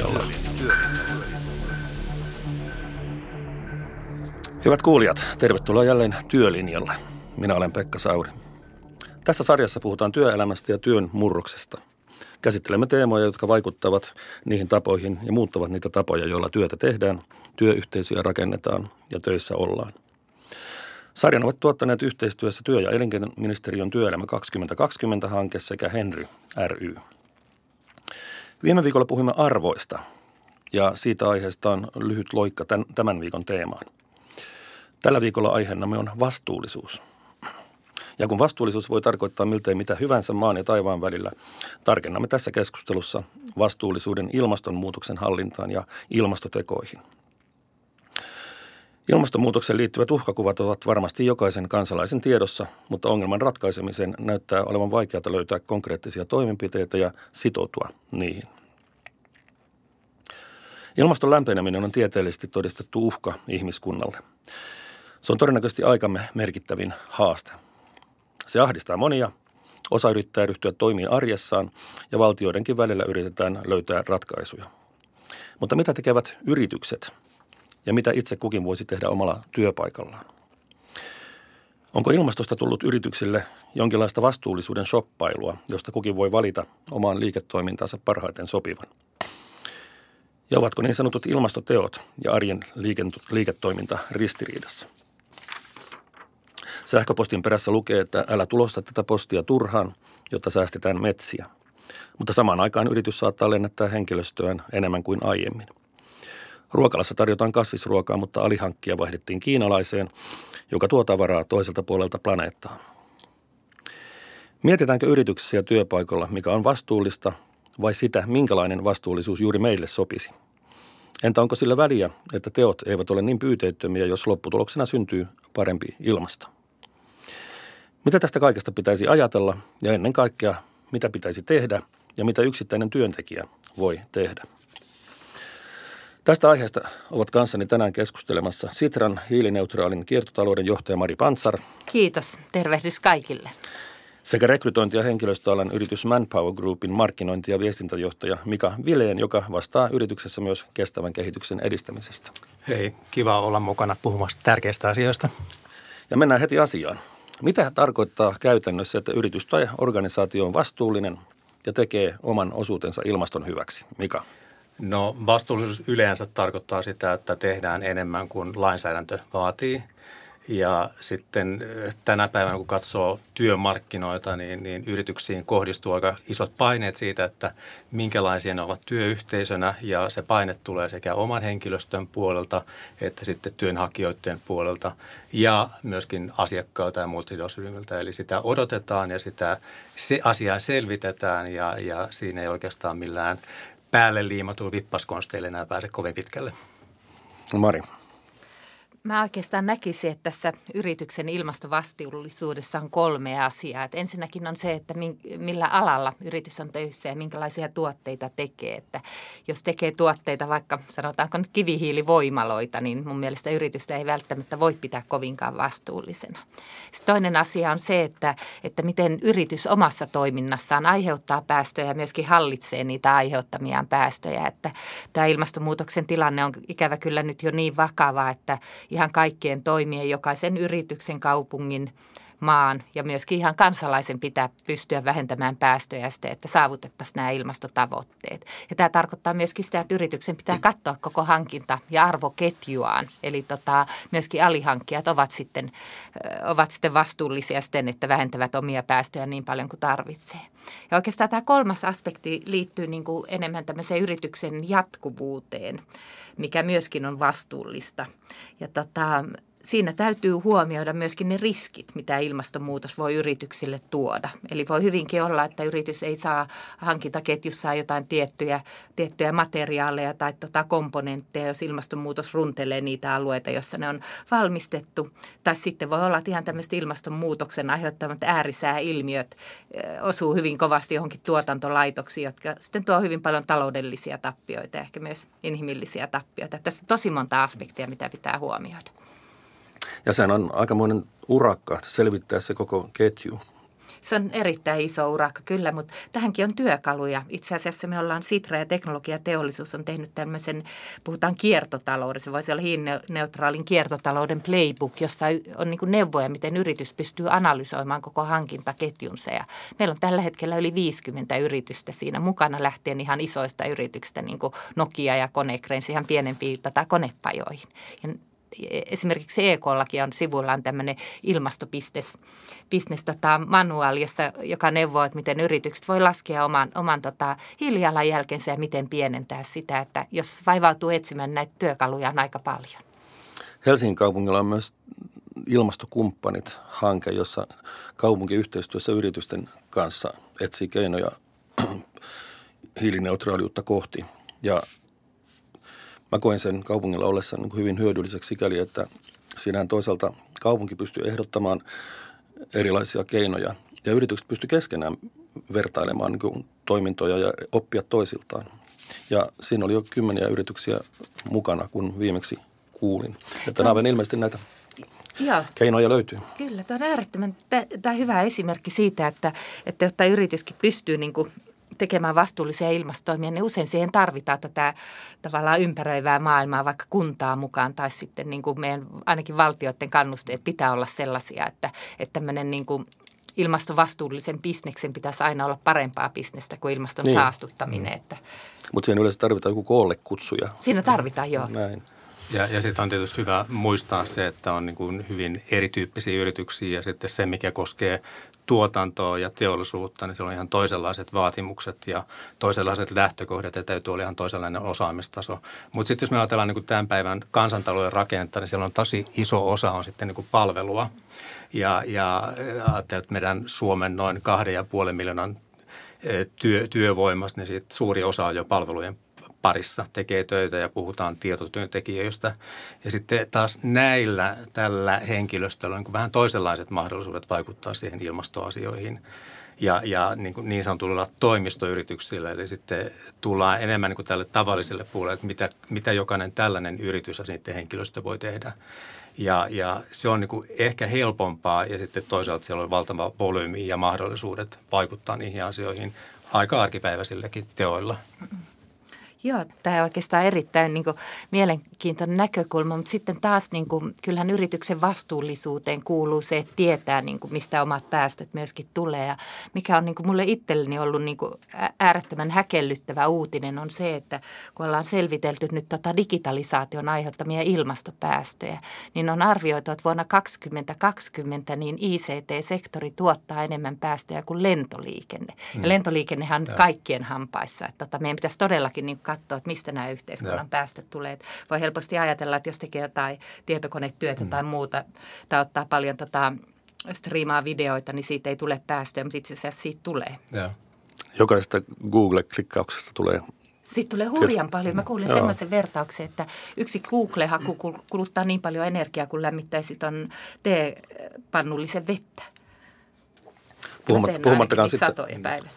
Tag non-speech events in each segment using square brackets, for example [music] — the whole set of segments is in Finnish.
työlinjalla. Hyvät kuulijat, tervetuloa jälleen Työlinjalle. Minä olen Pekka Sauri. Tässä sarjassa puhutaan työelämästä ja työn murroksesta. Käsittelemme teemoja, jotka vaikuttavat niihin tapoihin ja muuttavat niitä tapoja, joilla työtä tehdään, työyhteisöjä rakennetaan ja töissä ollaan. Sarjan ovat tuottaneet yhteistyössä työ- ja elinkeinoministeriön työelämä 2020-hanke sekä Henry ry. Viime viikolla puhuimme arvoista ja siitä aiheesta on lyhyt loikka tämän viikon teemaan. Tällä viikolla aiheenamme on vastuullisuus. Ja kun vastuullisuus voi tarkoittaa miltei mitä hyvänsä maan ja taivaan välillä, tarkennamme tässä keskustelussa vastuullisuuden ilmastonmuutoksen hallintaan ja ilmastotekoihin. Ilmastonmuutokseen liittyvät uhkakuvat ovat varmasti jokaisen kansalaisen tiedossa, mutta ongelman ratkaisemiseen näyttää olevan vaikeaa löytää konkreettisia toimenpiteitä ja sitoutua niihin. Ilmaston lämpeneminen on tieteellisesti todistettu uhka ihmiskunnalle. Se on todennäköisesti aikamme merkittävin haaste. Se ahdistaa monia, osa yrittää ryhtyä toimiin arjessaan ja valtioidenkin välillä yritetään löytää ratkaisuja. Mutta mitä tekevät yritykset ja mitä itse kukin voisi tehdä omalla työpaikallaan? Onko ilmastosta tullut yrityksille jonkinlaista vastuullisuuden shoppailua, josta kukin voi valita omaan liiketoimintaansa parhaiten sopivan? Ja ovatko niin sanotut ilmastoteot ja arjen liiketoiminta ristiriidassa? Sähköpostin perässä lukee, että älä tulosta tätä postia turhaan, jotta säästetään metsiä. Mutta samaan aikaan yritys saattaa lennättää henkilöstöään enemmän kuin aiemmin. Ruokalassa tarjotaan kasvisruokaa, mutta alihankkia vaihdettiin kiinalaiseen, joka tuo tavaraa toiselta puolelta planeettaa. Mietitäänkö yrityksessä ja työpaikalla, mikä on vastuullista, vai sitä, minkälainen vastuullisuus juuri meille sopisi? Entä onko sillä väliä, että teot eivät ole niin pyyteettömiä, jos lopputuloksena syntyy parempi ilmasto? Mitä tästä kaikesta pitäisi ajatella ja ennen kaikkea, mitä pitäisi tehdä ja mitä yksittäinen työntekijä voi tehdä? Tästä aiheesta ovat kanssani tänään keskustelemassa Sitran hiilineutraalin kiertotalouden johtaja Mari Pantsar. Kiitos. Tervehdys kaikille. Sekä rekrytointi- ja henkilöstöalan yritys Manpower Groupin markkinointi- ja viestintäjohtaja Mika Vileen, joka vastaa yrityksessä myös kestävän kehityksen edistämisestä. Hei, kiva olla mukana puhumassa tärkeistä asioista. Ja mennään heti asiaan. Mitä tarkoittaa käytännössä, että yritys tai organisaatio on vastuullinen ja tekee oman osuutensa ilmaston hyväksi? Mika? No vastuullisuus yleensä tarkoittaa sitä, että tehdään enemmän kuin lainsäädäntö vaatii – ja sitten tänä päivänä, kun katsoo työmarkkinoita, niin, niin yrityksiin kohdistuu aika isot paineet siitä, että minkälaisia ne ovat työyhteisönä. Ja se paine tulee sekä oman henkilöstön puolelta että sitten työnhakijoiden puolelta ja myöskin asiakkailta ja muilta sidosryhmiltä. Eli sitä odotetaan ja sitä se asiaa selvitetään ja, ja siinä ei oikeastaan millään päälle liimatuilla vippaskonsteilla enää pääse kovin pitkälle. Mari mä oikeastaan näkisin, että tässä yrityksen ilmastovastuullisuudessa on kolme asiaa. Et ensinnäkin on se, että millä alalla yritys on töissä ja minkälaisia tuotteita tekee. Että jos tekee tuotteita vaikka sanotaanko nyt kivihiilivoimaloita, niin mun mielestä yritystä ei välttämättä voi pitää kovinkaan vastuullisena. Sitten toinen asia on se, että, että miten yritys omassa toiminnassaan aiheuttaa päästöjä ja myöskin hallitsee niitä aiheuttamiaan päästöjä. Että tämä ilmastonmuutoksen tilanne on ikävä kyllä nyt jo niin vakava, että ihan kaikkien toimien, jokaisen yrityksen, kaupungin, maan ja myöskin ihan kansalaisen pitää pystyä vähentämään päästöjä sitä, että saavutettaisiin nämä ilmastotavoitteet. Ja tämä tarkoittaa myöskin sitä, että yrityksen pitää katsoa koko hankinta- ja arvoketjuaan. Eli tota, myöskin alihankkijat ovat sitten, ovat sitten vastuullisia sitten, että vähentävät omia päästöjä niin paljon kuin tarvitsee. Ja oikeastaan tämä kolmas aspekti liittyy niin kuin enemmän tämmöiseen yrityksen jatkuvuuteen, mikä myöskin on vastuullista. Ja tota, siinä täytyy huomioida myöskin ne riskit, mitä ilmastonmuutos voi yrityksille tuoda. Eli voi hyvinkin olla, että yritys ei saa hankintaketjussaan jotain tiettyjä, tiettyjä materiaaleja tai tota komponentteja, jos ilmastonmuutos runtelee niitä alueita, joissa ne on valmistettu. Tai sitten voi olla, että ihan tämmöiset ilmastonmuutoksen aiheuttamat äärisääilmiöt osuu hyvin kovasti johonkin tuotantolaitoksiin, jotka sitten tuo hyvin paljon taloudellisia tappioita ja ehkä myös inhimillisiä tappioita. Tässä on tosi monta aspektia, mitä pitää huomioida. Ja sehän on aikamoinen urakka selvittää se koko ketju. Se on erittäin iso urakka kyllä, mutta tähänkin on työkaluja. Itse asiassa me ollaan Sitra ja teknologiateollisuus on tehnyt tämmöisen, puhutaan kiertotalouden, se voisi olla hiilineutraalin kiertotalouden playbook, jossa on niin neuvoja, miten yritys pystyy analysoimaan koko hankintaketjunsa. Ja meillä on tällä hetkellä yli 50 yritystä siinä mukana lähtien ihan isoista yrityksistä, niin kuin Nokia ja Konecranes ihan pienempiin tai konepajoihin. Ja esimerkiksi EKllakin on sivuillaan tämmöinen ilmastobisnes business, tota, manuaali, jossa, joka neuvoo, että miten yritykset voi laskea oman, oman tota, hiilijalanjälkensä ja miten pienentää sitä, että jos vaivautuu etsimään näitä työkaluja on aika paljon. Helsingin kaupungilla on myös ilmastokumppanit hanke, jossa kaupunki yhteistyössä yritysten kanssa etsii keinoja [clears throat] hiilineutraaliutta kohti. Ja mä koen sen kaupungilla ollessa niin hyvin hyödylliseksi sikäli, että siinähän toisaalta kaupunki pystyy ehdottamaan erilaisia keinoja ja yritykset pystyy keskenään vertailemaan niin toimintoja ja oppia toisiltaan. Ja siinä oli jo kymmeniä yrityksiä mukana, kun viimeksi kuulin. Että nämä ilmeisesti näitä Joo. keinoja löytyy. Kyllä, tämä on äärettömän tämä hyvä esimerkki siitä, että, että jotta yrityskin pystyy niin kuin tekemään vastuullisia ilmastoimia, niin usein siihen tarvitaan tätä tavallaan ympäröivää maailmaa, vaikka kuntaa mukaan tai sitten niin kuin meidän ainakin valtioiden kannusteet pitää olla sellaisia, että, että tämmöinen niin kuin ilmastovastuullisen bisneksen pitäisi aina olla parempaa bisnestä kuin ilmaston niin. saastuttaminen. Että. Mutta siinä yleensä tarvitaan joku koolle kutsuja. Siinä tarvitaan, joo. Näin. Ja, ja sitten on tietysti hyvä muistaa se, että on niin kuin hyvin erityyppisiä yrityksiä ja sitten se, mikä koskee tuotantoa ja teollisuutta, niin siellä on ihan toisenlaiset vaatimukset ja toisenlaiset lähtökohdat ja täytyy olla ihan toisenlainen osaamistaso. Mutta sitten jos me ajatellaan niin kuin tämän päivän kansantalouden rakennetta, niin siellä on tosi iso osa on sitten niin kuin palvelua. Ja, ja ajattelee, että meidän Suomen noin kahden ja puolen miljoonan työ, työvoimasta, niin siitä suuri osa on jo palvelujen parissa tekee töitä ja puhutaan tietotyöntekijöistä. Ja sitten taas näillä, tällä henkilöstöllä on niin vähän toisenlaiset mahdollisuudet vaikuttaa siihen ilmastoasioihin ja, ja niin, kuin niin sanotulla toimistoyrityksillä. Eli sitten tullaan enemmän niin kuin tälle tavalliselle puolelle, että mitä, mitä jokainen tällainen yritys ja sitten henkilöstö voi tehdä. Ja, ja se on niin kuin ehkä helpompaa ja sitten toisaalta siellä on valtava volyymi ja mahdollisuudet vaikuttaa niihin asioihin aika arkipäiväisilläkin teoilla. Joo, tämä on oikeastaan erittäin niin kuin, mielenkiintoinen näkökulma, mutta sitten taas niin kuin, kyllähän yrityksen vastuullisuuteen kuuluu se, että tietää, niin kuin, mistä omat päästöt myöskin tulee. Ja mikä on niin kuin, mulle itselleni ollut niin kuin, äärettömän häkellyttävä uutinen on se, että kun ollaan selvitelty nyt tota digitalisaation aiheuttamia ilmastopäästöjä, niin on arvioitu, että vuonna 2020 niin ICT-sektori tuottaa enemmän päästöjä kuin lentoliikenne. Ja mm. lentoliikennehän on kaikkien hampaissa. Että, tota, meidän pitäisi todellakin niin katsoa, että mistä nämä yhteiskunnan ja. päästöt tulee. Että voi helposti ajatella, että jos tekee jotain tietokonetyötä mm. tai muuta tai ottaa paljon tota, striimaa videoita, niin siitä ei tule päästöjä, mutta itse asiassa siitä tulee. Ja. Jokaisesta Google-klikkauksesta tulee sitten tulee hurjan paljon. Mä kuulin semmoisen vertauksen, että yksi Google-haku kuluttaa niin paljon energiaa, kun lämmittäisi ton teepannullisen vettä. Puhumat, puhumattakaan, sitten,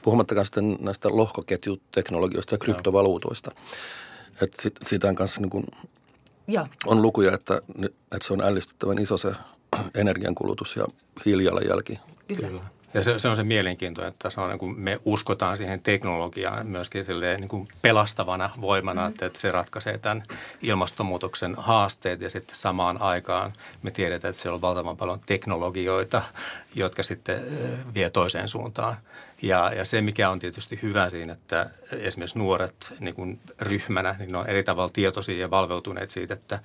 puhumattakaan sitten näistä lohkoketjuteknologioista ja kryptovaluutoista. Että sit, siitä on kanssa niin kuin, on lukuja, että, että se on ällistyttävän iso se [clears throat] energiankulutus ja hiilijalanjälki. Kyllä. Ja se, se on se mielenkiinto, että se on, niin kuin me uskotaan siihen teknologiaan myöskin niin kuin pelastavana voimana, mm. että, että se ratkaisee tämän ilmastonmuutoksen haasteet ja sitten samaan aikaan me tiedetään, että siellä on valtavan paljon teknologioita, jotka sitten vie toiseen suuntaan. Ja, ja se, mikä on tietysti hyvä siinä, että esimerkiksi nuoret niin kuin ryhmänä, niin ne on eri tavalla tietoisia ja valveutuneet siitä, että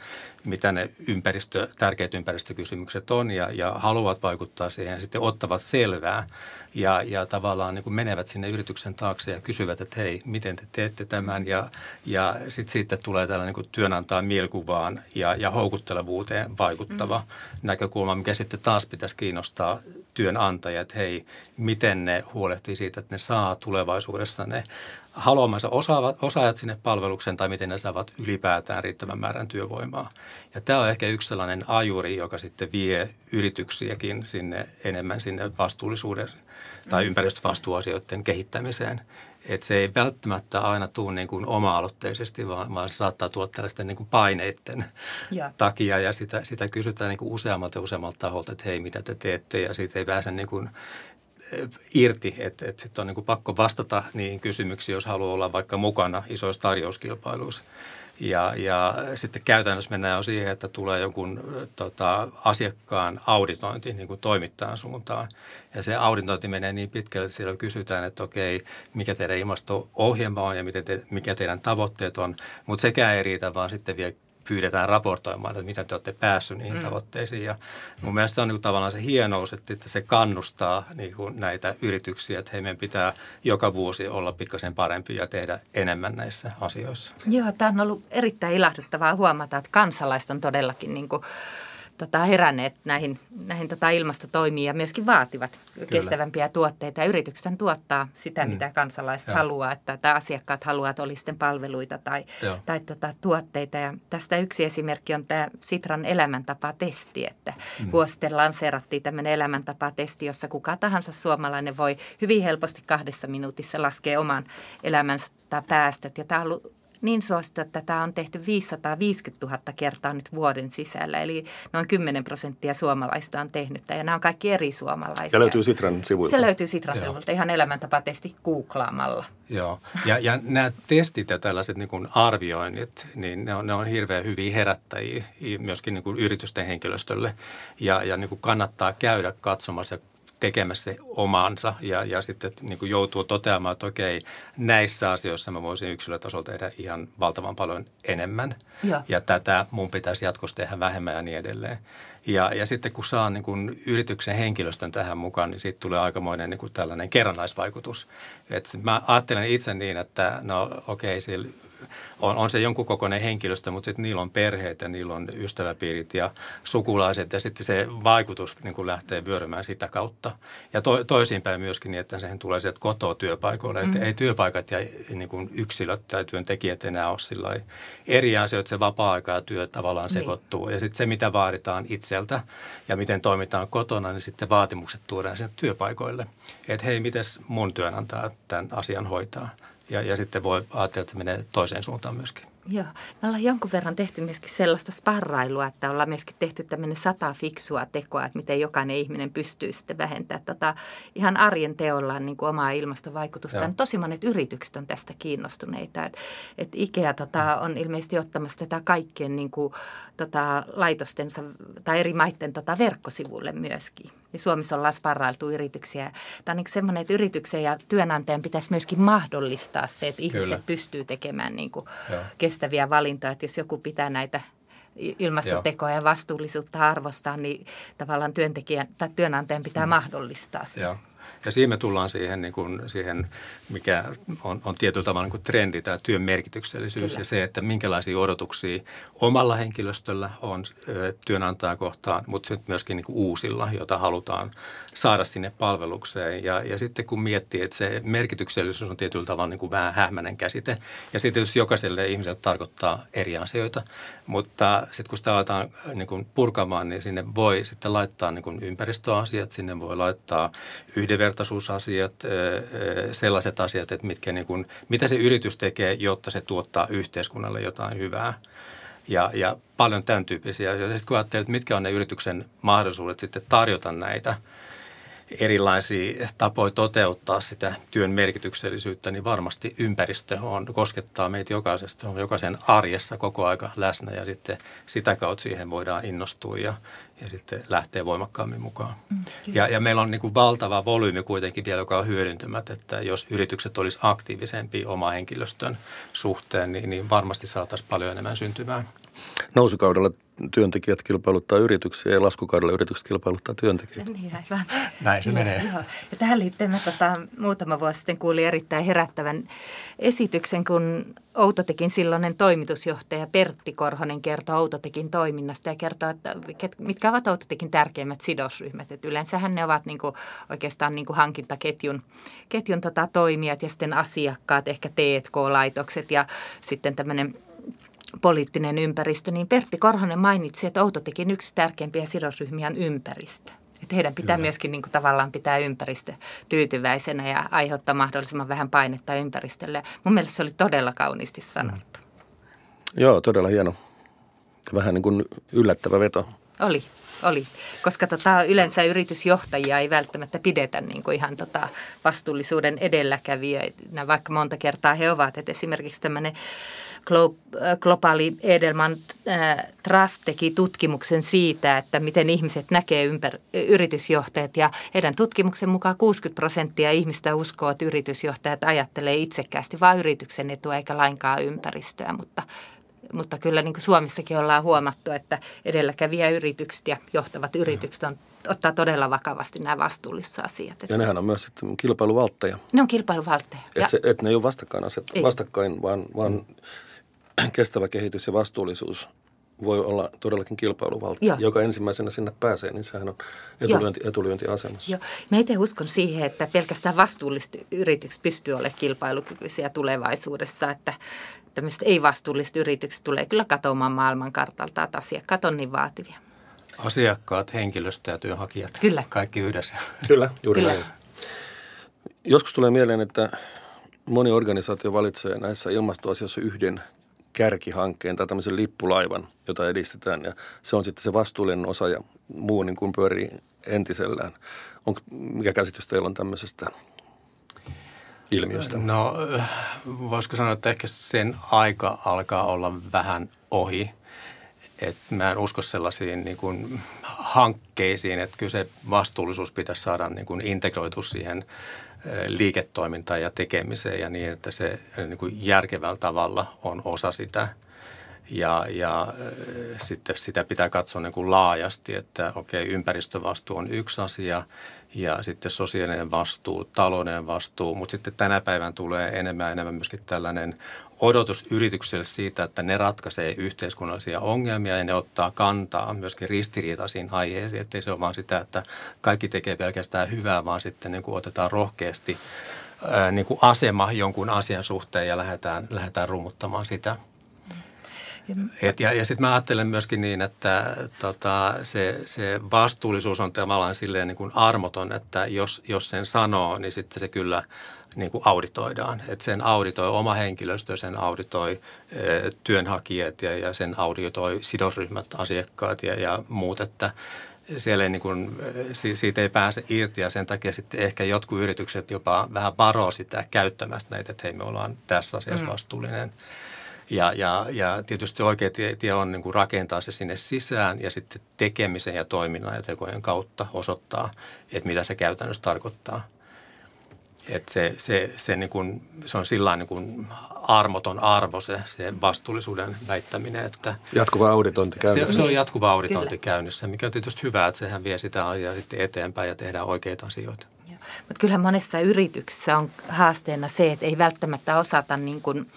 mitä ne ympäristö, tärkeät ympäristökysymykset on ja, ja haluavat vaikuttaa siihen ja sitten ottavat selvää ja, ja tavallaan niin kuin menevät sinne yrityksen taakse ja kysyvät, että hei, miten te teette tämän ja, ja sitten siitä tulee tällainen niin työnantajan mielikuvaan ja, ja houkuttelevuuteen vaikuttava mm. näkökulma, mikä sitten taas pitäisi kiinnostaa työnantajat, että hei, miten ne huolehtii siitä, että ne saa tulevaisuudessa ne haluamansa osaavat, osaajat sinne palvelukseen tai miten ne saavat ylipäätään riittävän määrän työvoimaa. Ja tämä on ehkä yksi sellainen ajuri, joka sitten vie yrityksiäkin sinne enemmän sinne vastuullisuuden tai mm. ympäristövastuuasioiden kehittämiseen. Että se ei välttämättä aina tule niin kuin oma-aloitteisesti, vaan, vaan se saattaa tulla tällaisten niin kuin paineiden ja. takia. Ja sitä, sitä kysytään niin kuin useammalta ja useammalta taholta, että hei, mitä te teette? Ja siitä ei pääse niin kuin irti, että, että sitten on niin kuin pakko vastata niihin kysymyksiin, jos haluaa olla vaikka mukana isoissa tarjouskilpailuissa. Ja, ja sitten käytännössä mennään jo siihen, että tulee jonkun tota, asiakkaan auditointi niin kuin toimittajan suuntaan. Ja se auditointi menee niin pitkälle, että siellä kysytään, että okei, mikä teidän ilmasto-ohjelma on ja miten te, mikä teidän tavoitteet on. Mutta sekään ei riitä, vaan sitten vielä pyydetään raportoimaan, että miten te olette päässyt niihin mm. tavoitteisiin. Ja mun mielestä se on niin tavallaan se hienous, että, että se kannustaa niin kuin näitä yrityksiä, että hei, meidän pitää joka vuosi olla pikkasen parempi ja tehdä enemmän näissä asioissa. Joo, tämä on ollut erittäin ilahduttavaa huomata, että kansalaiset on todellakin niin kuin tota, heränneet näihin, näihin tota, ilmastotoimiin ja myöskin vaativat Kyllä. kestävämpiä tuotteita. Ja yritykset tuottaa sitä, mm. mitä kansalaiset Joo. haluaa, että, että asiakkaat haluavat, että oli sitten palveluita tai, tai tota, tuotteita. Ja tästä yksi esimerkki on tämä Sitran elämäntapa-testi, että mm. vuosi sitten lanseerattiin tämmöinen elämäntapa-testi, jossa kuka tahansa suomalainen voi hyvin helposti kahdessa minuutissa laskea oman elämänsä päästöt. Ja tämä on ollut niin suosittu, että tämä on tehty 550 000 kertaa nyt vuoden sisällä. Eli noin 10 prosenttia suomalaista on tehnyt Ja nämä on kaikki eri suomalaisia. Ja löytyy Sitran sivuilta. Se löytyy Sitran sivuilta ihan elämäntapatesti googlaamalla. Joo, ja, ja nämä testit ja tällaiset niin kuin arvioinnit, niin ne on, ne on hirveän hyviä herättäjiä myöskin niin kuin yritysten henkilöstölle. Ja, ja niin kuin kannattaa käydä katsomassa tekemässä omaansa ja, ja sitten niin kuin joutuu toteamaan, että okei, näissä asioissa mä voisin yksilötasolla tehdä ihan valtavan paljon enemmän. Ja, ja tätä mun pitäisi jatkossa tehdä vähemmän ja niin edelleen. Ja, ja sitten kun saa niin kuin yrityksen henkilöstön tähän mukaan, niin siitä tulee aikamoinen niin kuin tällainen kerrannaisvaikutus. Et mä ajattelen itse niin, että no okei, okay, on, on se jonkun kokoinen henkilöstö, mutta sitten niillä on perheet ja niillä on ystäväpiirit ja sukulaiset ja sitten se vaikutus niin kuin lähtee vyörymään sitä kautta. Ja to, toisinpäin myöskin niin, että sehän tulee sieltä kotoa työpaikoille. Mm. Että ei työpaikat ja niin kuin yksilöt tai työntekijät enää ole sillä eri asioita, se vapaa-aika ja työ tavallaan niin. sekoittuu. Ja sitten se, mitä vaaditaan itseltä ja miten toimitaan kotona, niin sitten vaatimukset tuodaan sinne työpaikoille. Että hei, miten mun työnantaja tämän asian hoitaa? Ja, ja sitten voi ajatella, että se menee toiseen suuntaan myöskin. Joo, me ollaan jonkun verran tehty myöskin sellaista sparrailua, että ollaan myöskin tehty tämmöinen sata fiksua tekoa, että miten jokainen ihminen pystyy sitten vähentämään tota, ihan arjen teollaan niin kuin omaa ilmastovaikutusta. Tosi monet yritykset on tästä kiinnostuneita, että et IKEA tota, on ilmeisesti ottamassa tätä kaikkien niin kuin, tota, laitostensa tai eri maiden tota, verkkosivuille myöskin. Ja Suomessa ollaan sparrailtu yrityksiä. Tämä on niin semmoinen, että yrityksen ja työnantajan pitäisi myöskin mahdollistaa se, että ihmiset Kyllä. pystyy tekemään niin kuin kestäviä valintoja. Että jos joku pitää näitä ilmastotekoa ja vastuullisuutta arvostaa, niin tavallaan työntekijän tai työnantajan pitää mm. mahdollistaa se. Joo. Ja siinä me tullaan siihen, niin kuin, siihen mikä on, on tietyllä tavalla niin kuin trendi, tämä työn merkityksellisyys Kyllä. ja se, että minkälaisia odotuksia omalla henkilöstöllä on työnantaja kohtaan, mutta myöskin niin kuin uusilla, jota halutaan saada sinne palvelukseen. Ja, ja sitten kun miettii, että se merkityksellisyys on tietyllä tavalla niin kuin vähän hähmäinen käsite, ja sitten tietysti jokaiselle ihmiselle tarkoittaa eri asioita, mutta sitten kun sitä aletaan niin kuin purkamaan, niin sinne voi sitten laittaa niin kuin ympäristöasiat, sinne voi laittaa yhden yhdenvertaisuusasiat, sellaiset asiat, että mitkä niin kuin, mitä se yritys tekee, jotta se tuottaa yhteiskunnalle jotain hyvää. Ja, ja paljon tämän tyyppisiä. Ja sitten kun ajattelee, että mitkä on ne yrityksen mahdollisuudet sitten tarjota näitä – erilaisia tapoja toteuttaa sitä työn merkityksellisyyttä, niin varmasti ympäristö on, koskettaa meitä jokaisesta. Se on jokaisen arjessa koko aika läsnä ja sitten sitä kautta siihen voidaan innostua ja, ja sitten lähteä voimakkaammin mukaan. Mm, ja, ja meillä on niin kuin valtava volyymi kuitenkin vielä, joka on hyödyntämät, että jos yritykset olisi aktiivisempi oma henkilöstön suhteen, niin, niin varmasti saataisiin paljon enemmän syntymään. Nousukaudella työntekijät kilpailuttaa yrityksiä ja laskukaudella yritykset kilpailuttaa työntekijöitä. [laughs] Niin, aivan. Näin se joo, menee. Joo. Ja tähän liittyen mä tota, muutama vuosi sitten kuulin erittäin herättävän esityksen, kun Outotekin silloinen toimitusjohtaja Pertti Korhonen kertoi Outotekin toiminnasta ja kertoi, että mitkä ovat Outotekin tärkeimmät sidosryhmät. Että yleensähän ne ovat niin kuin, oikeastaan niin kuin hankintaketjun ketjun tota, toimijat ja sitten asiakkaat, ehkä T&K-laitokset ja sitten tämmöinen – poliittinen ympäristö, niin Pertti Korhonen mainitsi, että Outotekin yksi tärkeimpiä sidosryhmiä on ympäristö. Että heidän pitää Kyllä. myöskin niin kuin, tavallaan pitää ympäristö tyytyväisenä ja aiheuttaa mahdollisimman vähän painetta ympäristölle. Mun mielestä se oli todella kauniisti sanottu. Mm. Joo, todella hieno. Vähän niin kuin yllättävä veto. Oli, oli. Koska tota, yleensä yritysjohtajia ei välttämättä pidetä niin kuin ihan tota vastuullisuuden edelläkävijöinä, vaikka monta kertaa he ovat. Et esimerkiksi tämmöinen globaali Edelman äh, Trust teki tutkimuksen siitä, että miten ihmiset näkee ympär- yritysjohtajat. Ja heidän tutkimuksen mukaan 60 prosenttia ihmistä uskoo, että yritysjohtajat ajattelee itsekkäästi vain yrityksen etua eikä lainkaan ympäristöä. Mutta mutta kyllä niin kuin Suomessakin ollaan huomattu, että edelläkävijäyritykset ja johtavat yritykset on, ottaa todella vakavasti nämä vastuullisasiat. Ja nehän on myös sitten kilpailuvaltteja. Ne on kilpailuvaltteja. Että et, et ne ei ole vastakkain, aset, vastakkain vaan, vaan mm. Kestävä kehitys ja vastuullisuus voi olla todellakin kilpailuvaltti, Joo. joka ensimmäisenä sinne pääsee, niin sehän on etulyönti, etulyöntiasemassa. Joo. Mä itse uskon siihen, että pelkästään vastuulliset yritykset pystyy olemaan kilpailukykyisiä tulevaisuudessa, että tämmöiset ei-vastuulliset yritykset tulee kyllä katoamaan maailmankartalta, että asiakkaat on niin vaativia. Asiakkaat, henkilöstö ja työnhakijat. Kyllä. Kaikki yhdessä. Kyllä, juuri kyllä. näin. Joskus tulee mieleen, että moni organisaatio valitsee näissä ilmastoasioissa yhden kärkihankkeen tai tämmöisen lippulaivan, jota edistetään. Ja se on sitten se vastuullinen osa ja muu niin kuin pyörii entisellään. Onko, mikä käsitys teillä on tämmöisestä ilmiöstä? No voisiko sanoa, että ehkä sen aika alkaa olla vähän ohi. Et mä en usko sellaisiin niin kuin hankkeisiin, että kyllä se vastuullisuus pitäisi saada niin kuin integroitu siihen liiketoimintaan ja tekemiseen ja niin, että se niin kuin järkevällä tavalla on osa sitä. Ja, ja sitten sitä pitää katsoa niin kuin laajasti, että okei, ympäristövastuu on yksi asia – ja sitten sosiaalinen vastuu, taloudellinen vastuu, mutta sitten tänä päivän tulee enemmän ja enemmän myöskin tällainen odotus yritykselle siitä, että ne ratkaisee yhteiskunnallisia ongelmia ja ne ottaa kantaa myöskin ristiriitaisiin aiheisiin, ettei se ole vaan sitä, että kaikki tekee pelkästään hyvää, vaan sitten niin kuin otetaan rohkeasti ää, niin kuin asema jonkun asian suhteen ja lähdetään, lähdetään rummuttamaan sitä. Et ja ja sitten mä ajattelen myöskin niin, että tota, se, se vastuullisuus on tavallaan silleen niin kuin armoton, että jos, jos sen sanoo, niin sitten se kyllä niin kuin auditoidaan. Että sen auditoi oma henkilöstö, sen auditoi e, työnhakijat ja, ja sen auditoi sidosryhmät, asiakkaat ja, ja muut, että siellä ei niin kuin, siitä ei pääse irti ja sen takia sitten ehkä jotkut yritykset jopa vähän varoo sitä käyttämästä näitä, että hei me ollaan tässä asiassa mm. vastuullinen. Mm ja, ja, ja tietysti oikea tie, tie on niin kuin rakentaa se sinne sisään ja sitten tekemisen ja toiminnan ja tekojen kautta osoittaa, että mitä se käytännössä tarkoittaa. Että se, se, se, niin kuin, se on sillä niin kuin armoton arvo se, se vastuullisuuden väittäminen. Että jatkuva auditointi käynnissä. Se, se on jatkuva auditointi Kyllä. käynnissä, mikä on tietysti hyvä, että sehän vie sitä asiaa sitten eteenpäin ja tehdään oikeita asioita. Mutta kyllähän monessa yrityksessä on haasteena se, että ei välttämättä osata niin kuin –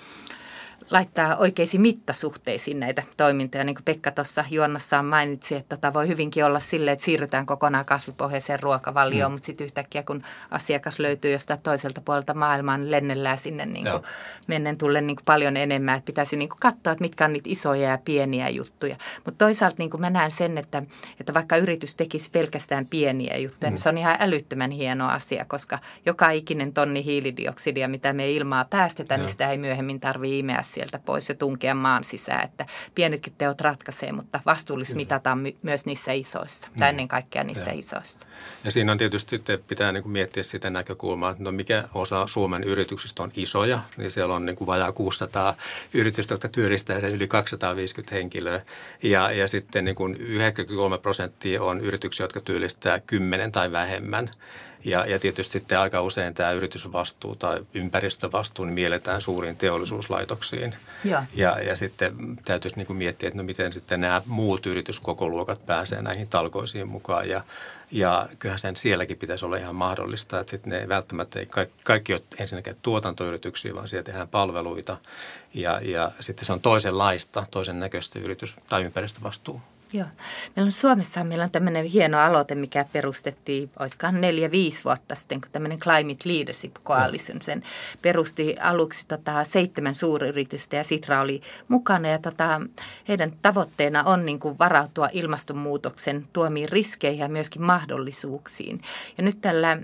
laittaa oikeisiin mittasuhteisiin näitä toimintoja. Niin kuin Pekka tuossa juonnossaan mainitsi, että tota voi hyvinkin olla silleen, että siirrytään kokonaan kasvipohjaiseen ruokavalioon, mm. mutta sitten yhtäkkiä kun asiakas löytyy jostain toiselta puolelta maailmaa, niin lennellään sinne niin kuin mennen tulle niin kuin paljon enemmän. Että pitäisi niin kuin katsoa, että mitkä on niitä isoja ja pieniä juttuja. Mutta toisaalta niin kuin mä näen sen, että, että vaikka yritys tekisi pelkästään pieniä juttuja, niin mm. niin se on ihan älyttömän hieno asia, koska joka ikinen tonni hiilidioksidia, mitä me ilmaa päästetään, niin sitä ei myöhemmin tarvitse imeä sieltä pois ja tunkea maan sisään. Että pienetkin teot ratkaisee, mutta vastuullisuus mitataan my- myös niissä isoissa, mm. tai ennen kaikkea niissä ja. isoissa. Ja siinä on tietysti, että pitää niin kuin miettiä sitä näkökulmaa, että no mikä osa Suomen yrityksistä on isoja, niin siellä on niin kuin vajaa 600 yritystä, jotka työllistää sen yli 250 henkilöä. Ja, ja sitten niin kuin 93 prosenttia on yrityksiä, jotka työllistää 10 tai vähemmän. Ja, ja tietysti sitten aika usein tämä yritysvastuu tai ympäristövastuu niin mielletään suuriin teollisuuslaitoksiin. Ja, ja, ja sitten täytyisi niin kuin miettiä, että no miten sitten nämä muut yrityskokoluokat pääsee näihin talkoisiin mukaan. Ja, ja kyllähän sen sielläkin pitäisi olla ihan mahdollista, että sitten ne välttämättä ei kaikki, kaikki ole ensinnäkin tuotantoyrityksiä, vaan siellä tehdään palveluita. Ja, ja sitten se on toisenlaista, toisen näköistä yritys- tai ympäristövastuu. Joo. Meillä on Suomessa meillä on tämmöinen hieno aloite, mikä perustettiin, olisikohan neljä-viisi vuotta sitten, kun tämmöinen Climate Leadership Coalition sen perusti aluksi tota, seitsemän suuryritystä ja Sitra oli mukana ja tota, heidän tavoitteena on niin kuin varautua ilmastonmuutoksen tuomiin riskeihin ja myöskin mahdollisuuksiin. Ja nyt tällä äh,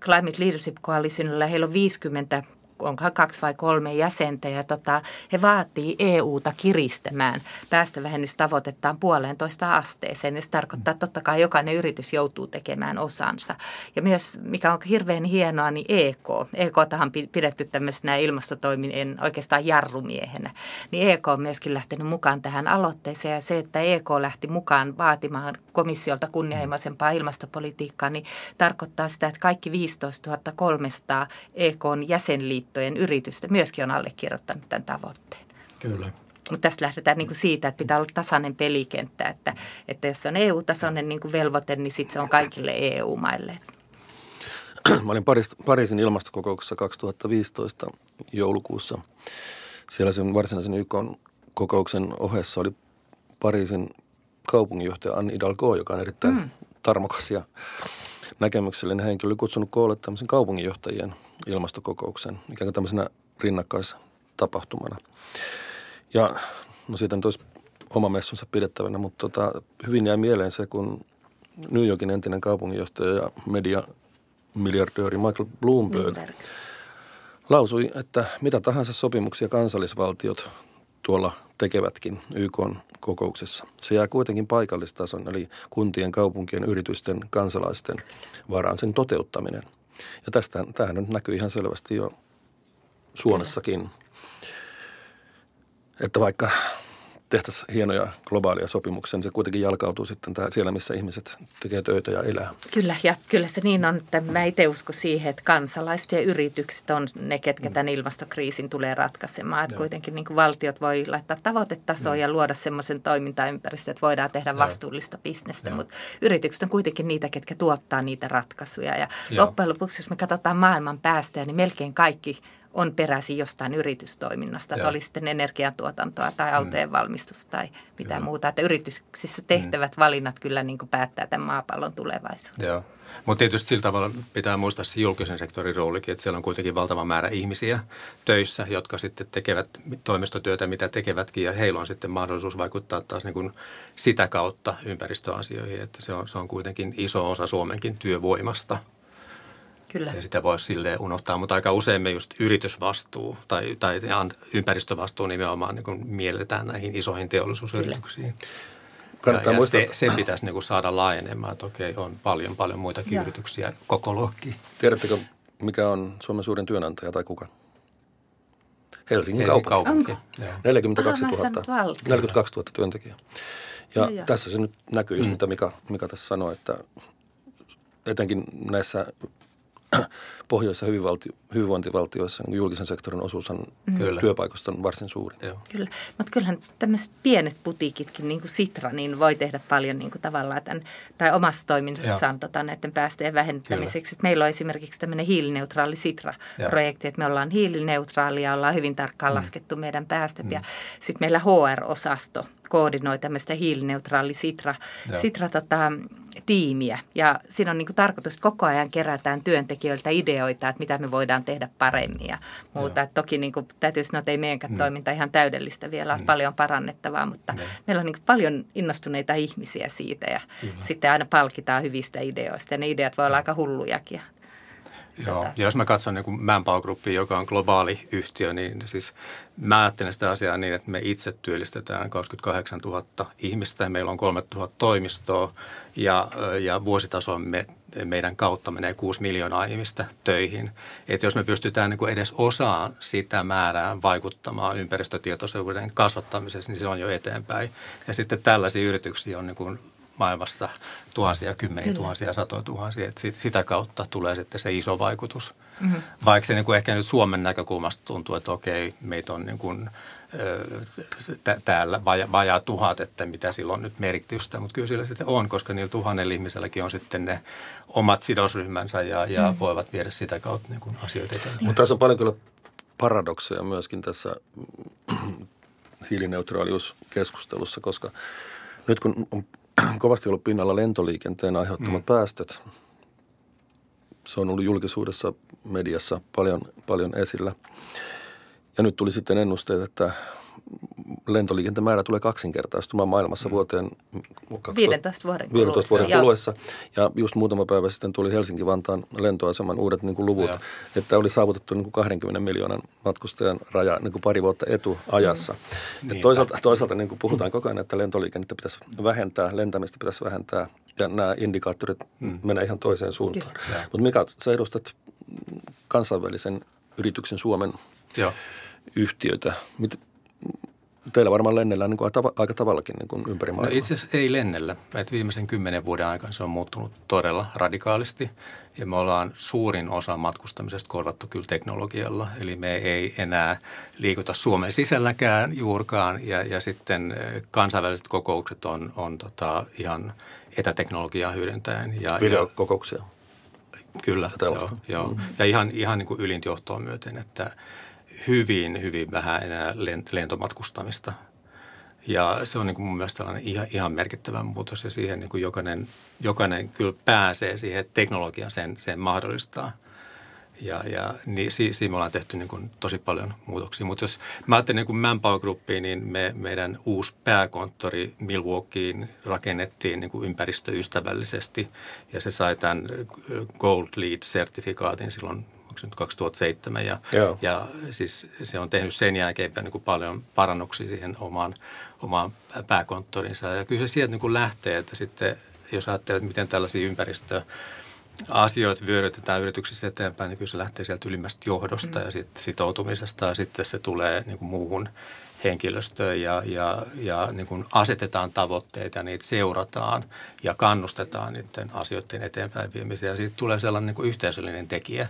Climate Leadership Coalitionilla heillä on 50 onkohan kaksi vai kolme jäsentä ja tota, he vaatii EUta kiristämään päästövähennystavoitettaan puolentoista asteeseen. Ja se tarkoittaa, että totta kai jokainen yritys joutuu tekemään osansa. Ja myös, mikä on hirveän hienoa, niin EK. EK on pidetty tämmöisenä ilmastotoimien oikeastaan jarrumiehenä. Niin EK on myöskin lähtenyt mukaan tähän aloitteeseen ja se, että EK lähti mukaan vaatimaan komissiolta kunnianhimoisempaa ilmastopolitiikkaa, niin tarkoittaa sitä, että kaikki 15 300 EK jäsenliittojen yritystä myöskin on allekirjoittanut tämän tavoitteen. Kyllä. Mutta tästä lähdetään niin kuin siitä, että pitää olla tasainen pelikenttä, että, että jos on EU-tasoinen niin kuin velvoite, niin sitten se on kaikille EU-maille. Mä olin Paris, Pariisin ilmastokokouksessa 2015 joulukuussa. Siellä sen varsinaisen YK kokouksen ohessa oli Pariisin kaupunginjohtaja Anne Hidalgo, joka on erittäin mm. tarmokas ja näkemyksellinen henkilö, oli kutsunut koolle tämmöisen kaupunginjohtajien ilmastokokouksen, ikään kuin tämmöisenä rinnakkaistapahtumana. Ja no siitä nyt olisi oma messunsa pidettävänä, mutta tota, hyvin jäi mieleen se, kun New Yorkin entinen kaupunginjohtaja ja media miljardööri Michael Bloomberg niin, lausui, että mitä tahansa sopimuksia kansallisvaltiot tuolla tekevätkin YK kokouksessa. Se jää kuitenkin paikallistason, eli kuntien, kaupunkien, yritysten, kansalaisten varaan sen toteuttaminen. Ja tästä, tämähän nyt näkyy ihan selvästi jo Suomessakin. Että vaikka tehtäisiin hienoja globaalia sopimuksia, niin se kuitenkin jalkautuu sitten tää, siellä, missä ihmiset tekee töitä ja elää. Kyllä, ja kyllä se niin on, että mä itse usko siihen, että kansalaiset ja yritykset on ne, ketkä mm. tämän ilmastokriisin tulee ratkaisemaan. Että kuitenkin niin kuin valtiot voi laittaa tavoitetasoa mm. ja luoda semmoisen toimintaympäristön, että voidaan tehdä vastuullista ja. bisnestä, mutta yritykset on kuitenkin niitä, ketkä tuottaa niitä ratkaisuja. Ja Joo. loppujen lopuksi, jos me katsotaan maailman päästöjä, niin melkein kaikki on peräisin jostain yritystoiminnasta, että oli sitten energiantuotantoa tai autojen mm. valmistusta tai mitä kyllä. muuta. Että yrityksissä tehtävät mm. valinnat kyllä niin kuin päättää tämän maapallon tulevaisuuden. Joo. Mutta tietysti sillä tavalla pitää muistaa se julkisen sektorin roolikin, että siellä on kuitenkin valtava määrä ihmisiä töissä, jotka sitten tekevät toimistotyötä, mitä tekevätkin, ja heillä on sitten mahdollisuus vaikuttaa taas niin kuin sitä kautta ympäristöasioihin, että se on, se on kuitenkin iso osa Suomenkin työvoimasta – Kyllä. Ja sitä voisi sille unohtaa, mutta aika usein me just yritysvastuu tai, tai ympäristövastuu nimenomaan niin mielletään näihin isoihin teollisuusyrityksiin. Kannattaa ja, muistaa. Se, se pitäisi niin kuin saada laajenemaan, että okei, on paljon, paljon muitakin ja. yrityksiä koko luokkiin. Tiedättekö, mikä on Suomen suurin työnantaja tai kuka? Helsingin, Helsingin kaupunki. kaupunki. 42, 000, 42 000 työntekijää. Ja, ja tässä se nyt näkyy, mm. mitä Mika, Mika tässä sanoi, että etenkin näissä [clears throat] pohjoisessa hyvinvointivaltioissa niin julkisen sektorin osuus on mm. työpaikoista on varsin suuri. Joo. Kyllä, mutta kyllähän tämmöiset pienet putiikitkin, niin kuin Sitra, niin voi tehdä paljon niin kuin tavallaan tämän, tai omassa toiminnassaan tota, näiden päästöjen vähentämiseksi. Meillä on esimerkiksi tämmöinen hiilineutraali Sitra-projekti, että me ollaan hiilineutraalia, ollaan hyvin tarkkaan mm. laskettu meidän päästöt mm. ja sitten meillä HR-osasto koordinoi tämmöistä hiilineutraali Sitra, Sitra tota, tiimiä. Ja siinä on niin kuin tarkoitus, että koko ajan kerätään työntekijöiltä ideoita, että mitä me voidaan tehdä paremmin ja muuta. Että toki niin kuin, täytyy sanoa, että ei meidänkään mm. toiminta ihan täydellistä vielä, on mm. paljon parannettavaa, mutta mm. meillä on niin kuin paljon innostuneita ihmisiä siitä ja Kyllä. sitten aina palkitaan hyvistä ideoista ja ne ideat voi olla aika hullujakin. Joo, ja jos mä katson niin Manpower Groupia, joka on globaali yhtiö, niin siis mä ajattelen sitä asiaa niin, että me itse työllistetään 28 000 ihmistä meillä on 3 000 toimistoa ja, ja vuositasoon me, meidän kautta menee 6 miljoonaa ihmistä töihin. Että jos me pystytään niin kuin edes osaan sitä määrää vaikuttamaan ympäristötietoisuuden kasvattamisessa, niin se on jo eteenpäin. Ja sitten tällaisia yrityksiä on niin kuin maailmassa tuhansia, kymmeniä Kyllä. tuhansia, satoja tuhansia. Että sitä kautta tulee sitten se iso vaikutus. Mm-hmm. Vaikka se niin kuin ehkä nyt Suomen näkökulmasta tuntuu, että okei, meitä on niin kuin, täällä vaja, vajaa tuhat, että mitä sillä on nyt merkitystä, mutta kyllä sillä sitten on, koska niillä tuhannella ihmiselläkin on sitten ne omat sidosryhmänsä ja, ja mm. voivat viedä sitä kautta niin kuin asioita eteenpäin. Mutta tässä on paljon kyllä paradokseja myöskin tässä [clears throat] hiilineutraaliuskeskustelussa, koska nyt kun on kovasti ollut pinnalla lentoliikenteen aiheuttamat mm. päästöt. Se on ollut julkisuudessa, mediassa paljon, paljon esillä. Ja nyt tuli sitten ennusteet, että lentoliikenteen määrä tulee kaksinkertaistumaan maailmassa mm. vuoteen 2000, 15 vuoden 15 vuoden kuluessa. Ja just muutama päivä sitten tuli Helsinki-Vantaan lentoaseman uudet niin kuin luvut, ja. että oli saavutettu niin kuin 20 miljoonan matkustajan raja niin kuin pari vuotta etuajassa. Mm. Niin. Toisaalta, toisaalta niin kuin puhutaan koko ajan, että lentoliikennettä pitäisi vähentää, lentämistä pitäisi vähentää ja nämä indikaattorit mm. menee ihan toiseen suuntaan. Mutta Mika, sä edustat kansainvälisen yrityksen Suomen Joo. yhtiötä. Mit, teillä varmaan lennellään niin kuin aika tavallakin niin kuin ympäri maailmaa. No itse asiassa ei lennellä. Et viimeisen kymmenen vuoden aikana se on muuttunut todella radikaalisti ja me ollaan suurin osa matkustamisesta korvattu kyllä teknologialla. Eli me ei enää liikuta Suomen sisälläkään juurkaan ja, ja sitten eh, kansainväliset kokoukset on, on tota ihan etäteknologiaa hyödyntäen. Ja, Videokokouksia. Ja, Kyllä, joo, joo. Mm. Ja ihan, ihan niin kuin ylintä myöten, että hyvin, hyvin vähän enää lentomatkustamista. Ja se on niin kuin mun mielestä tällainen ihan, ihan merkittävä muutos ja siihen niin kuin jokainen, jokainen kyllä pääsee siihen, että teknologia sen, sen mahdollistaa. Ja, ja niin, si, siinä me ollaan tehty niin kuin tosi paljon muutoksia. Mutta jos mä ajattelen niin kuin Manpower Groupiin, niin me, meidän uusi pääkonttori Milwaukeein rakennettiin niin kuin ympäristöystävällisesti ja se sai tämän Gold Lead-sertifikaatin silloin onko se nyt 2007 ja, ja siis se on tehnyt sen jälkeen niin kuin paljon parannuksia siihen omaan, omaan pääkonttorinsa. Ja kyllä se sieltä niin kuin lähtee, että sitten jos ajattelet, miten tällaisia ympäristöä asioita vyörytetään yrityksissä eteenpäin, niin kyllä se lähtee sieltä ylimmästä johdosta mm. ja sit sitoutumisesta ja sitten se tulee niin kuin muuhun henkilöstöön ja, ja, ja niin kuin asetetaan tavoitteita ja niitä seurataan ja kannustetaan niiden asioiden eteenpäin viemiseen ja siitä tulee sellainen niin kuin yhteisöllinen tekijä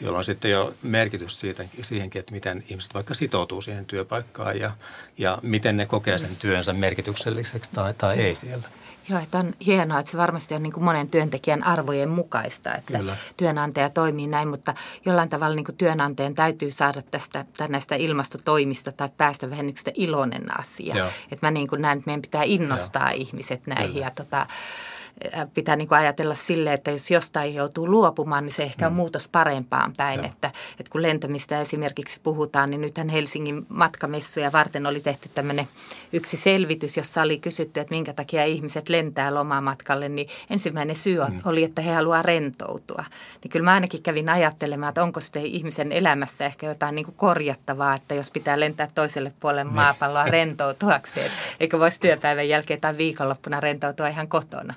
jolloin sitten jo merkitys siitä, siihenkin, että miten ihmiset vaikka sitoutuu siihen työpaikkaan ja, ja miten ne kokee sen työnsä merkitykselliseksi tai, tai ei siellä. Joo, että on hienoa, että se varmasti on niin kuin monen työntekijän arvojen mukaista, että Kyllä. työnantaja toimii näin, mutta jollain tavalla niin kuin työnantajan täytyy saada tästä tai näistä ilmastotoimista tai päästövähennyksestä iloinen asia. Joo. Että mä niin kuin näen, että meidän pitää innostaa Joo. ihmiset näihin Kyllä. ja tota, pitää niin kuin ajatella sille, että jos jostain joutuu luopumaan, niin se ehkä on mm. muutos parempaan päin. Että, että kun lentämistä esimerkiksi puhutaan, niin nythän Helsingin matkamessuja varten oli tehty tämmöinen yksi selvitys, jossa oli kysytty, että minkä takia ihmiset lentää lomamatkalle, niin ensimmäinen syy mm. oli, että he haluaa rentoutua. Niin kyllä mä ainakin kävin ajattelemaan, että onko sitten ihmisen elämässä ehkä jotain niin kuin korjattavaa, että jos pitää lentää toiselle puolelle niin. maapalloa rentoutuakseen, eikö voisi työpäivän jälkeen tai viikonloppuna rentoutua ihan kotona.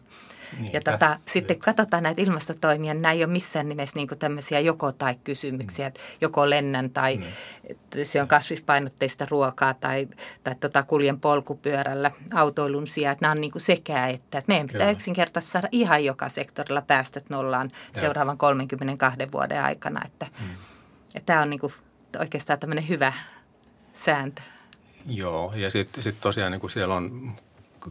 Niinpä. Ja tota, sitten kun katsotaan näitä ilmastotoimia, niin nämä ei ole missään nimessä niin tämmöisiä joko-tai-kysymyksiä, mm. että joko lennän tai mm. syön kasvispainotteista ruokaa tai, tai tota, kuljen polkupyörällä autoilun sijaan. Nämä on niin sekä että. että meidän pitää Kyllä. yksinkertaisesti saada ihan joka sektorilla päästöt nollaan Joo. seuraavan 32 vuoden aikana. Että, mm. että tämä on niin kuin oikeastaan tämmöinen hyvä sääntö. Joo, ja sitten sit tosiaan niin kuin siellä on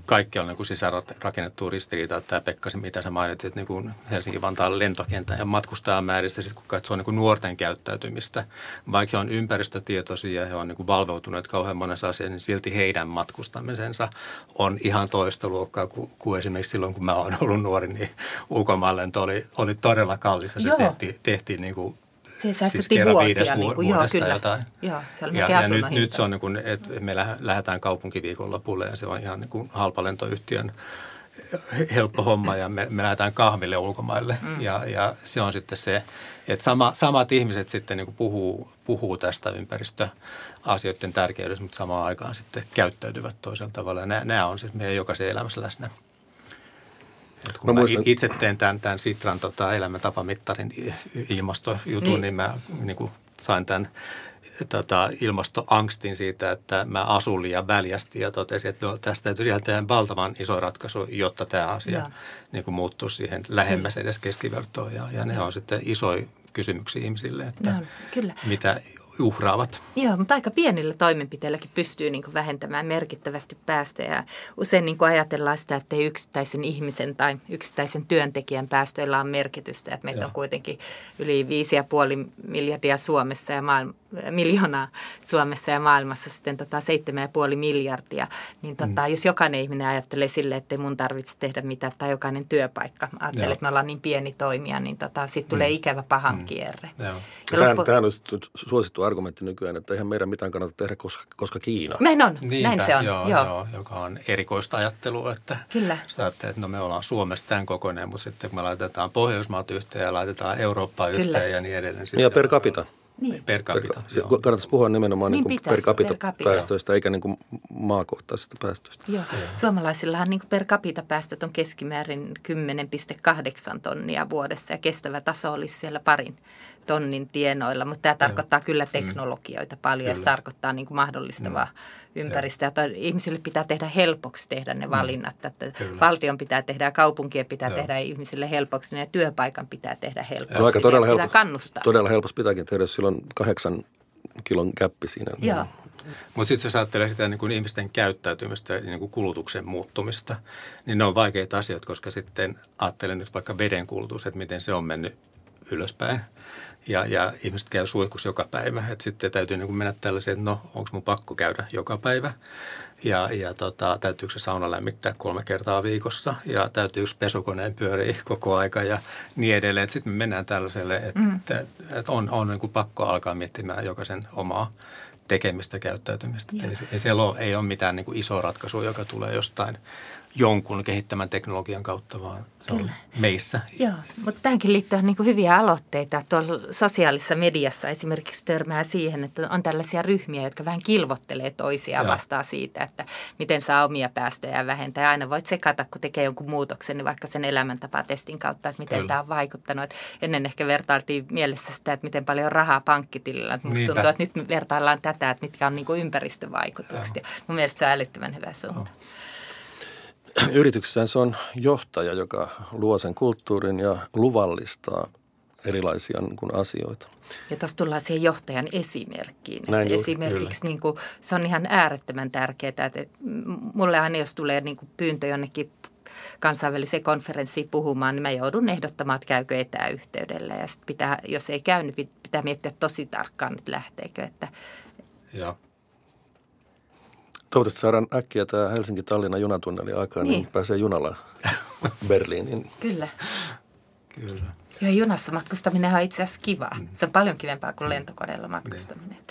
kaikki on niin sisäänrakennettu ristiriita. Tämä Pekka, mitä sä mainitsit, että niin Helsinki-Vantaan lentokentän ja matkustajamääristä, sit kun katsoo niin kuin nuorten käyttäytymistä, vaikka he on ympäristötietoisia ja he on niin kuin valveutuneet kauhean monessa asiassa, niin silti heidän matkustamisensa on ihan toista luokkaa kuin, kuin esimerkiksi silloin, kun mä oon ollut nuori, niin ulkomaanlento oli, oli todella kallis ja se tehtiin, tehtiin niin kuin se säästettiin siis vuosia. Niin kuin, joo, kyllä. Jotain. Joo, se oli ja, ja nyt, nyt se on niin kuin, että me lähdetään kaupunkiviikonlopulle ja se on ihan niin kuin halpalentoyhtiön helppo homma ja me, me lähdetään kahville ulkomaille. Mm. Ja, ja se on sitten se, että sama, samat ihmiset sitten niin kuin puhuu, puhuu tästä ympäristöasioiden tärkeydestä, mutta samaan aikaan sitten käyttäytyvät toisella tavalla. Nämä, nämä on siis meidän jokaisen elämässä läsnä. Et kun mä, mä itse teen tämän, tämän Sitran tota, elämäntapamittarin ilmastojutun, niin, niin mä niin kuin sain tämän tota, ilmastoangstin siitä, että mä asun liian väljästi ja totesin, että no, tästä täytyy ihan tehdä valtavan iso ratkaisu, jotta tämä asia niin kuin muuttuu siihen lähemmäs edes keskivertoon. Ja, ja ne on sitten isoja kysymyksiä ihmisille, että no, kyllä. mitä uhraavat. Joo, mutta aika pienillä toimenpiteilläkin pystyy niin kuin vähentämään merkittävästi päästöjä. Usein niin kuin ajatellaan sitä, että ei yksittäisen ihmisen tai yksittäisen työntekijän päästöillä on merkitystä. Että meitä Joo. on kuitenkin yli 5,5 miljardia Suomessa ja maailma, miljoonaa Suomessa ja maailmassa sitten tota 7,5 miljardia, niin tota, mm. jos jokainen ihminen ajattelee sille, että ei mun tarvitse tehdä mitään tai jokainen työpaikka, ajattelee, Joo. että me ollaan niin pieni toimija, niin tota, sitten tulee mm. ikävä pahan mm. kierre. Joo. Ja Tähän, loppu... tähän on suosittu argumentti nykyään, että eihän meidän mitään kannata tehdä, koska, koska Kiina. Näin on, Niinpä, näin se on. Joo, joo. joo, joka on erikoista ajattelua, että Kyllä. sä että no me ollaan Suomessa tämän kokoinen, mutta sitten kun me laitetaan Pohjoismaat yhteen ja laitetaan Eurooppaa yhteen ja niin edelleen. Ja per capita. Niin. Per capita. Per, kannattaisi puhua nimenomaan niin niin per, capita per capita päästöistä eikä niin kuin maakohtaisista päästöistä. Joo. Suomalaisillahan niin per capita päästöt on keskimäärin 10,8 tonnia vuodessa ja kestävä taso olisi siellä parin tonnin tienoilla, mutta tämä tarkoittaa Joo. kyllä mm. teknologioita paljon kyllä. ja se tarkoittaa niin kuin mahdollistavaa mm. ympäristöä. Ja ihmisille pitää tehdä helpoksi tehdä ne mm. valinnat. Että valtion pitää tehdä ja kaupunkien pitää Joo. tehdä ihmisille helpoksi ja työpaikan pitää tehdä helpoksi. aika todella, helppo, kannustaa. todella helposti pitääkin tehdä, jos silloin kahdeksan kilon käppi siinä. Joo. Mutta sitten jos ajattelee sitä niin kuin ihmisten käyttäytymistä ja niin kuin kulutuksen muuttumista, niin ne on vaikeita asioita, koska sitten ajattelen nyt vaikka veden kulutus, että miten se on mennyt ylöspäin ja, ja ihmiset käy suihkussa joka päivä. Et sitten täytyy niin mennä tällaiseen, että no onko mun pakko käydä joka päivä ja, ja tota, täytyykö se sauna lämmittää kolme kertaa viikossa ja täytyykö pesukoneen pyöriä koko aika ja niin edelleen. Sitten me mennään tällaiselle, että mm. et on, on niin kuin pakko alkaa miettimään jokaisen omaa tekemistä käyttäytymistä. Ei, ei siellä ole, ei ole mitään niin kuin isoa ratkaisua, joka tulee jostain jonkun kehittämän teknologian kautta, vaan se Kyllä. on meissä. Joo, mutta tähänkin liittyy niin hyviä aloitteita. Tuolla sosiaalisessa mediassa esimerkiksi törmää siihen, että on tällaisia ryhmiä, jotka vähän kilvottelee toisiaan vastaan siitä, että miten saa omia päästöjä vähentää. Ja aina voit sekata, kun tekee jonkun muutoksen, niin vaikka sen elämäntapatestin kautta, että miten Kyllä. tämä on vaikuttanut. Että ennen ehkä vertailtiin mielessä sitä, että miten paljon rahaa pankkitilillä. Musta Niinpä. tuntuu, että nyt vertaillaan tätä, että mitkä on niin ympäristövaikutukset. Ja mun mielestä se on älyttömän hyvä suunta. Oh [clears throat] yrityksessään se on johtaja, joka luo sen kulttuurin ja luvallistaa erilaisia niin kuin, asioita. Ja taas tullaan siihen johtajan esimerkkiin. Näin Esimerkiksi niin kuin, se on ihan äärettömän tärkeää, että mulle aina jos tulee niin kuin pyyntö jonnekin kansainväliseen konferenssiin puhumaan, niin mä joudun ehdottamaan, että käykö etäyhteydellä. Ja sit pitää, jos ei käy, niin pitää miettiä tosi tarkkaan, että lähteekö. Että, Joo. Toivottavasti saadaan äkkiä tämä Helsinki-Tallinna junatunneli aikaan, niin. niin pääsee junalla [laughs] Berliiniin. Kyllä. Kyllä. Ja junassa matkustaminen on itse asiassa kivaa. Mm. Se on paljon kivempaa kuin lentokoneella matkustaminen. Niin.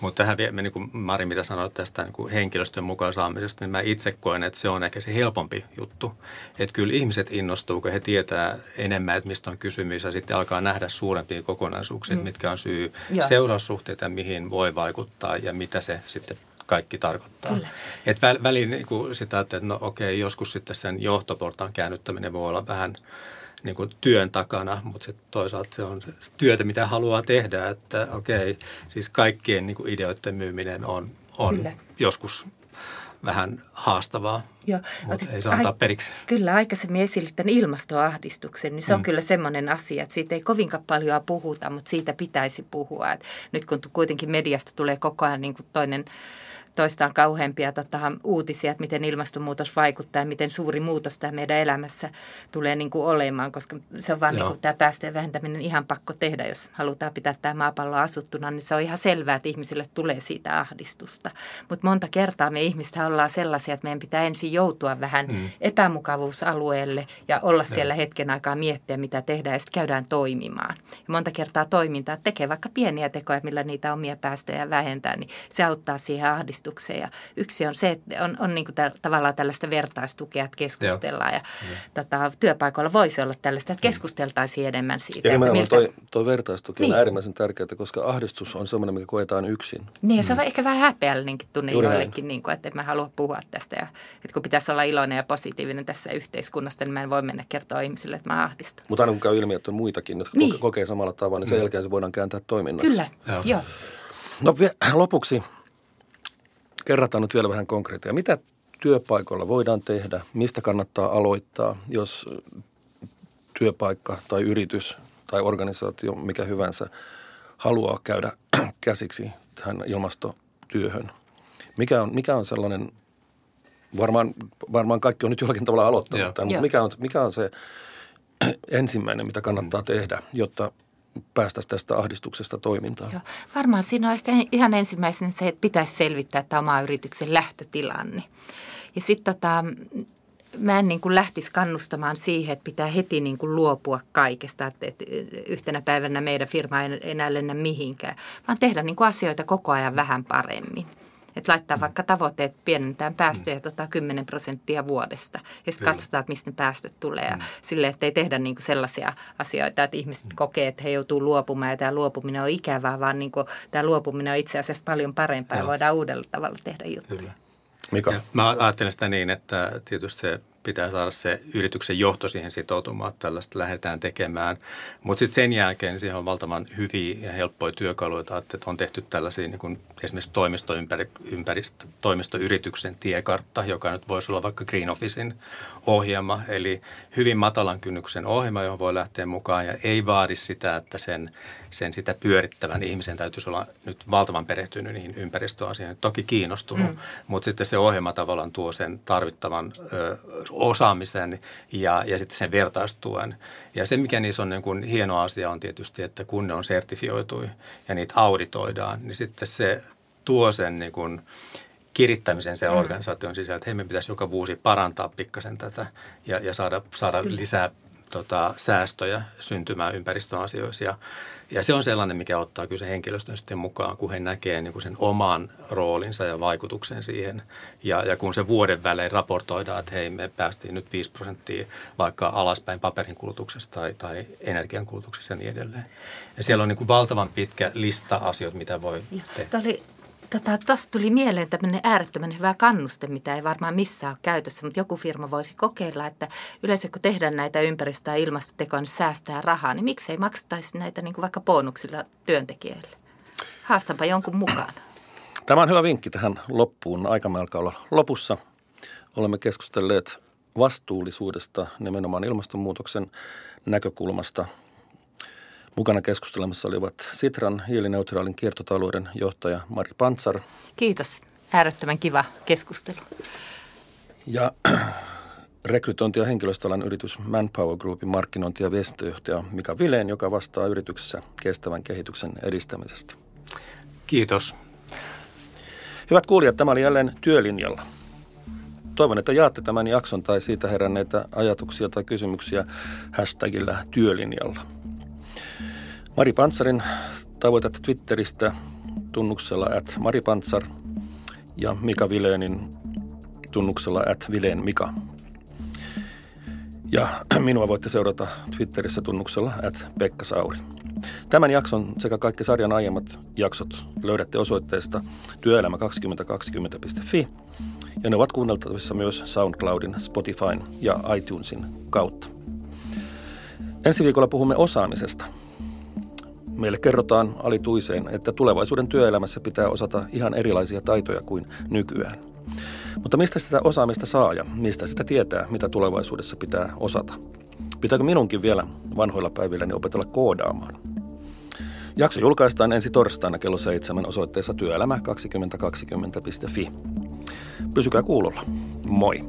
Mutta tähän vielä, niin kuin Mari, mitä sanoit tästä niin kuin henkilöstön mukaan saamisesta, niin mä itse koen, että se on ehkä se helpompi juttu. Että kyllä ihmiset innostuu, kun he tietää enemmän, että mistä on kysymys ja sitten alkaa nähdä suurempia kokonaisuuksia, mm. mitkä on syy, seuraussuhteita, mihin voi vaikuttaa ja mitä se sitten kaikki tarkoittaa. Kyllä. Et väl, väliin niin kuin sitä, että no okei, joskus sitten sen johtoportaan käännyttäminen voi olla vähän niin kuin työn takana, mutta sitten toisaalta se on työtä, mitä haluaa tehdä, että okei, siis kaikkien niin kuin ideoiden myyminen on, on joskus vähän haastavaa, Joo. mutta ei saa antaa periksi. Kyllä, aikaisemmin esille tämän ilmastoahdistuksen, niin se on mm. kyllä semmoinen asia, että siitä ei kovinkaan paljon puhuta, mutta siitä pitäisi puhua. Et nyt kun kuitenkin mediasta tulee koko ajan niin kuin toinen toistaan kauheampia tota, uutisia, että miten ilmastonmuutos vaikuttaa ja miten suuri muutos tämä meidän elämässä tulee niin kuin olemaan, koska se on vaan niin kuin, tämä päästöjen vähentäminen ihan pakko tehdä, jos halutaan pitää tämä maapallo asuttuna, niin se on ihan selvää, että ihmisille tulee siitä ahdistusta. Mutta monta kertaa me ihmistä ollaan sellaisia, että meidän pitää ensin joutua vähän mm. epämukavuusalueelle ja olla Joo. siellä hetken aikaa miettiä, mitä tehdään ja sitten käydään toimimaan. Ja monta kertaa toimintaa tekee vaikka pieniä tekoja, millä niitä omia päästöjä vähentää, niin se auttaa siihen ahdistukseen ahdistukseen. Ja yksi on se, että on, on niin kuin tä, tavallaan tällaista vertaistukea, että keskustellaan. Ja, ja. Tota, työpaikoilla voisi olla tällaista, että mm. keskusteltaisiin enemmän siitä. Ja nimenomaan miltä... toi, toi vertaistuki niin. on äärimmäisen tärkeää, koska ahdistus on sellainen, mikä koetaan yksin. Niin, ja se on mm. ehkä vähän häpeällinenkin tunne Juuri joillekin, niin kuin, että en mä halua puhua tästä. Ja, että kun pitäisi olla iloinen ja positiivinen tässä yhteiskunnasta, niin mä en voi mennä kertoa ihmisille, että mä ahdistun. Mutta aina kun käy ilmi, että on muitakin, jotka niin. kokee samalla tavalla, niin sen mm. jälkeen se voidaan kääntää toiminnaksi. Kyllä, joo. joo. No lopuksi kerrataan nyt vielä vähän konkreettia. Mitä työpaikoilla voidaan tehdä? Mistä kannattaa aloittaa, jos työpaikka tai yritys tai organisaatio, mikä hyvänsä, haluaa käydä [clears throat] käsiksi tähän ilmastotyöhön? Mikä on, mikä on sellainen, varmaan, varmaan kaikki on nyt jollakin tavalla aloittanut tämän, mutta mikä on, mikä on se [clears throat] ensimmäinen, mitä kannattaa tehdä, jotta päästä tästä ahdistuksesta toimintaan? Joo. Varmaan siinä on ehkä ihan ensimmäisenä se, että pitäisi selvittää tämä oma yrityksen lähtötilanne. Ja sitten tota, mä en niin kuin lähtisi kannustamaan siihen, että pitää heti niin kuin luopua kaikesta, että, että yhtenä päivänä meidän firma ei enää lennä mihinkään, vaan tehdä niin kuin asioita koko ajan vähän paremmin. Että laittaa mm. vaikka tavoitteet, pienentään päästöjä mm. tota 10 prosenttia vuodesta. Ja sitten katsotaan, että mistä ne päästöt tulee. Mm. Sille, että ei tehdä niinku sellaisia asioita, että ihmiset mm. kokee, että he joutuu luopumaan ja tämä luopuminen on ikävää, vaan niinku, tämä luopuminen on itse asiassa paljon parempaa ja voidaan uudella tavalla tehdä juttuja. Kyllä. Mika? Ja mä ajattelen sitä niin, että tietysti se pitää saada se yrityksen johto siihen sitoutumaan, että tällaista lähdetään tekemään. Mutta sitten sen jälkeen siihen on valtavan hyviä ja helppoja työkaluja, että on tehty tällaisia niin kuin esimerkiksi toimistoympäristö, toimistoyrityksen tiekartta, joka nyt voisi olla vaikka Green Officein ohjelma, eli hyvin matalan kynnyksen ohjelma, johon voi lähteä mukaan ja ei vaadi sitä, että sen, sen sitä pyörittävän ihmisen täytyisi olla nyt valtavan perehtynyt niihin ympäristöasioihin. Toki kiinnostunut, mm. mutta sitten se ohjelma tavallaan tuo sen tarvittavan ö, osaamisen ja, ja sitten sen vertaistuen. Ja se, mikä niissä on niin kuin hieno asia on tietysti, että kun ne on sertifioitu ja niitä auditoidaan, niin sitten se tuo sen niin kuin kirittämisen sen mm. organisaation sisällä, että hei, me pitäisi joka vuosi parantaa pikkasen tätä ja, ja saada, saada lisää tota, säästöjä syntymään ympäristöasioissa. Ja, ja se on sellainen, mikä ottaa kyllä se henkilöstön sitten mukaan, kun he näkee niin kuin sen oman roolinsa ja vaikutuksen siihen. Ja, ja kun se vuoden välein raportoidaan, että hei, me päästiin nyt 5 prosenttia vaikka alaspäin paperin kulutuksesta tai, tai energian kulutuksesta ja niin edelleen. Ja siellä on niin kuin valtavan pitkä lista asioita, mitä voi tehdä. Tämä oli Tota, Tuosta tuli mieleen tämmöinen äärettömän hyvä kannuste, mitä ei varmaan missään ole käytössä, mutta joku firma voisi kokeilla, että yleensä kun tehdään näitä ympäristö- ja ilmastotekoja, niin säästää rahaa, niin miksei maksaisi näitä niin kuin vaikka bonuksilla työntekijöille? Haastanpa jonkun mukaan. Tämä on hyvä vinkki tähän loppuun. Aika olla lopussa. Olemme keskustelleet vastuullisuudesta nimenomaan ilmastonmuutoksen näkökulmasta – Mukana keskustelemassa olivat Sitran hiilineutraalin kiertotalouden johtaja Mari Pantsar. Kiitos. Äärettömän kiva keskustelu. Ja [clears throat] rekrytointi- ja henkilöstöalan yritys Manpower Groupin markkinointi- ja viestintäjohtaja Mika Vileen, joka vastaa yrityksessä kestävän kehityksen edistämisestä. Kiitos. Hyvät kuulijat, tämä oli jälleen työlinjalla. Toivon, että jaatte tämän jakson tai siitä heränneitä ajatuksia tai kysymyksiä hashtagillä työlinjalla. Mari Pantsarin tavoitat Twitteristä tunnuksella at maripantsar ja Mika Vileenin tunnuksella at Vileen Mika. Ja [clears throat] minua voitte seurata Twitterissä tunnuksella at Pekka Sauri. Tämän jakson sekä kaikki sarjan aiemmat jaksot löydätte osoitteesta työelämä2020.fi ja ne ovat kuunneltavissa myös SoundCloudin, Spotifyn ja iTunesin kautta. Ensi viikolla puhumme osaamisesta – Meille kerrotaan alituiseen, että tulevaisuuden työelämässä pitää osata ihan erilaisia taitoja kuin nykyään. Mutta mistä sitä osaamista saa ja mistä sitä tietää, mitä tulevaisuudessa pitää osata? Pitääkö minunkin vielä vanhoilla päivilläni opetella koodaamaan? Jakso julkaistaan ensi torstaina kello 7 osoitteessa työelämä2020.fi. Pysykää kuulolla. Moi!